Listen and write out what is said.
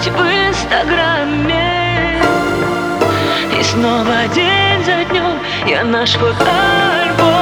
сторить в инстаграме. И снова день за днем я наш фотоальбом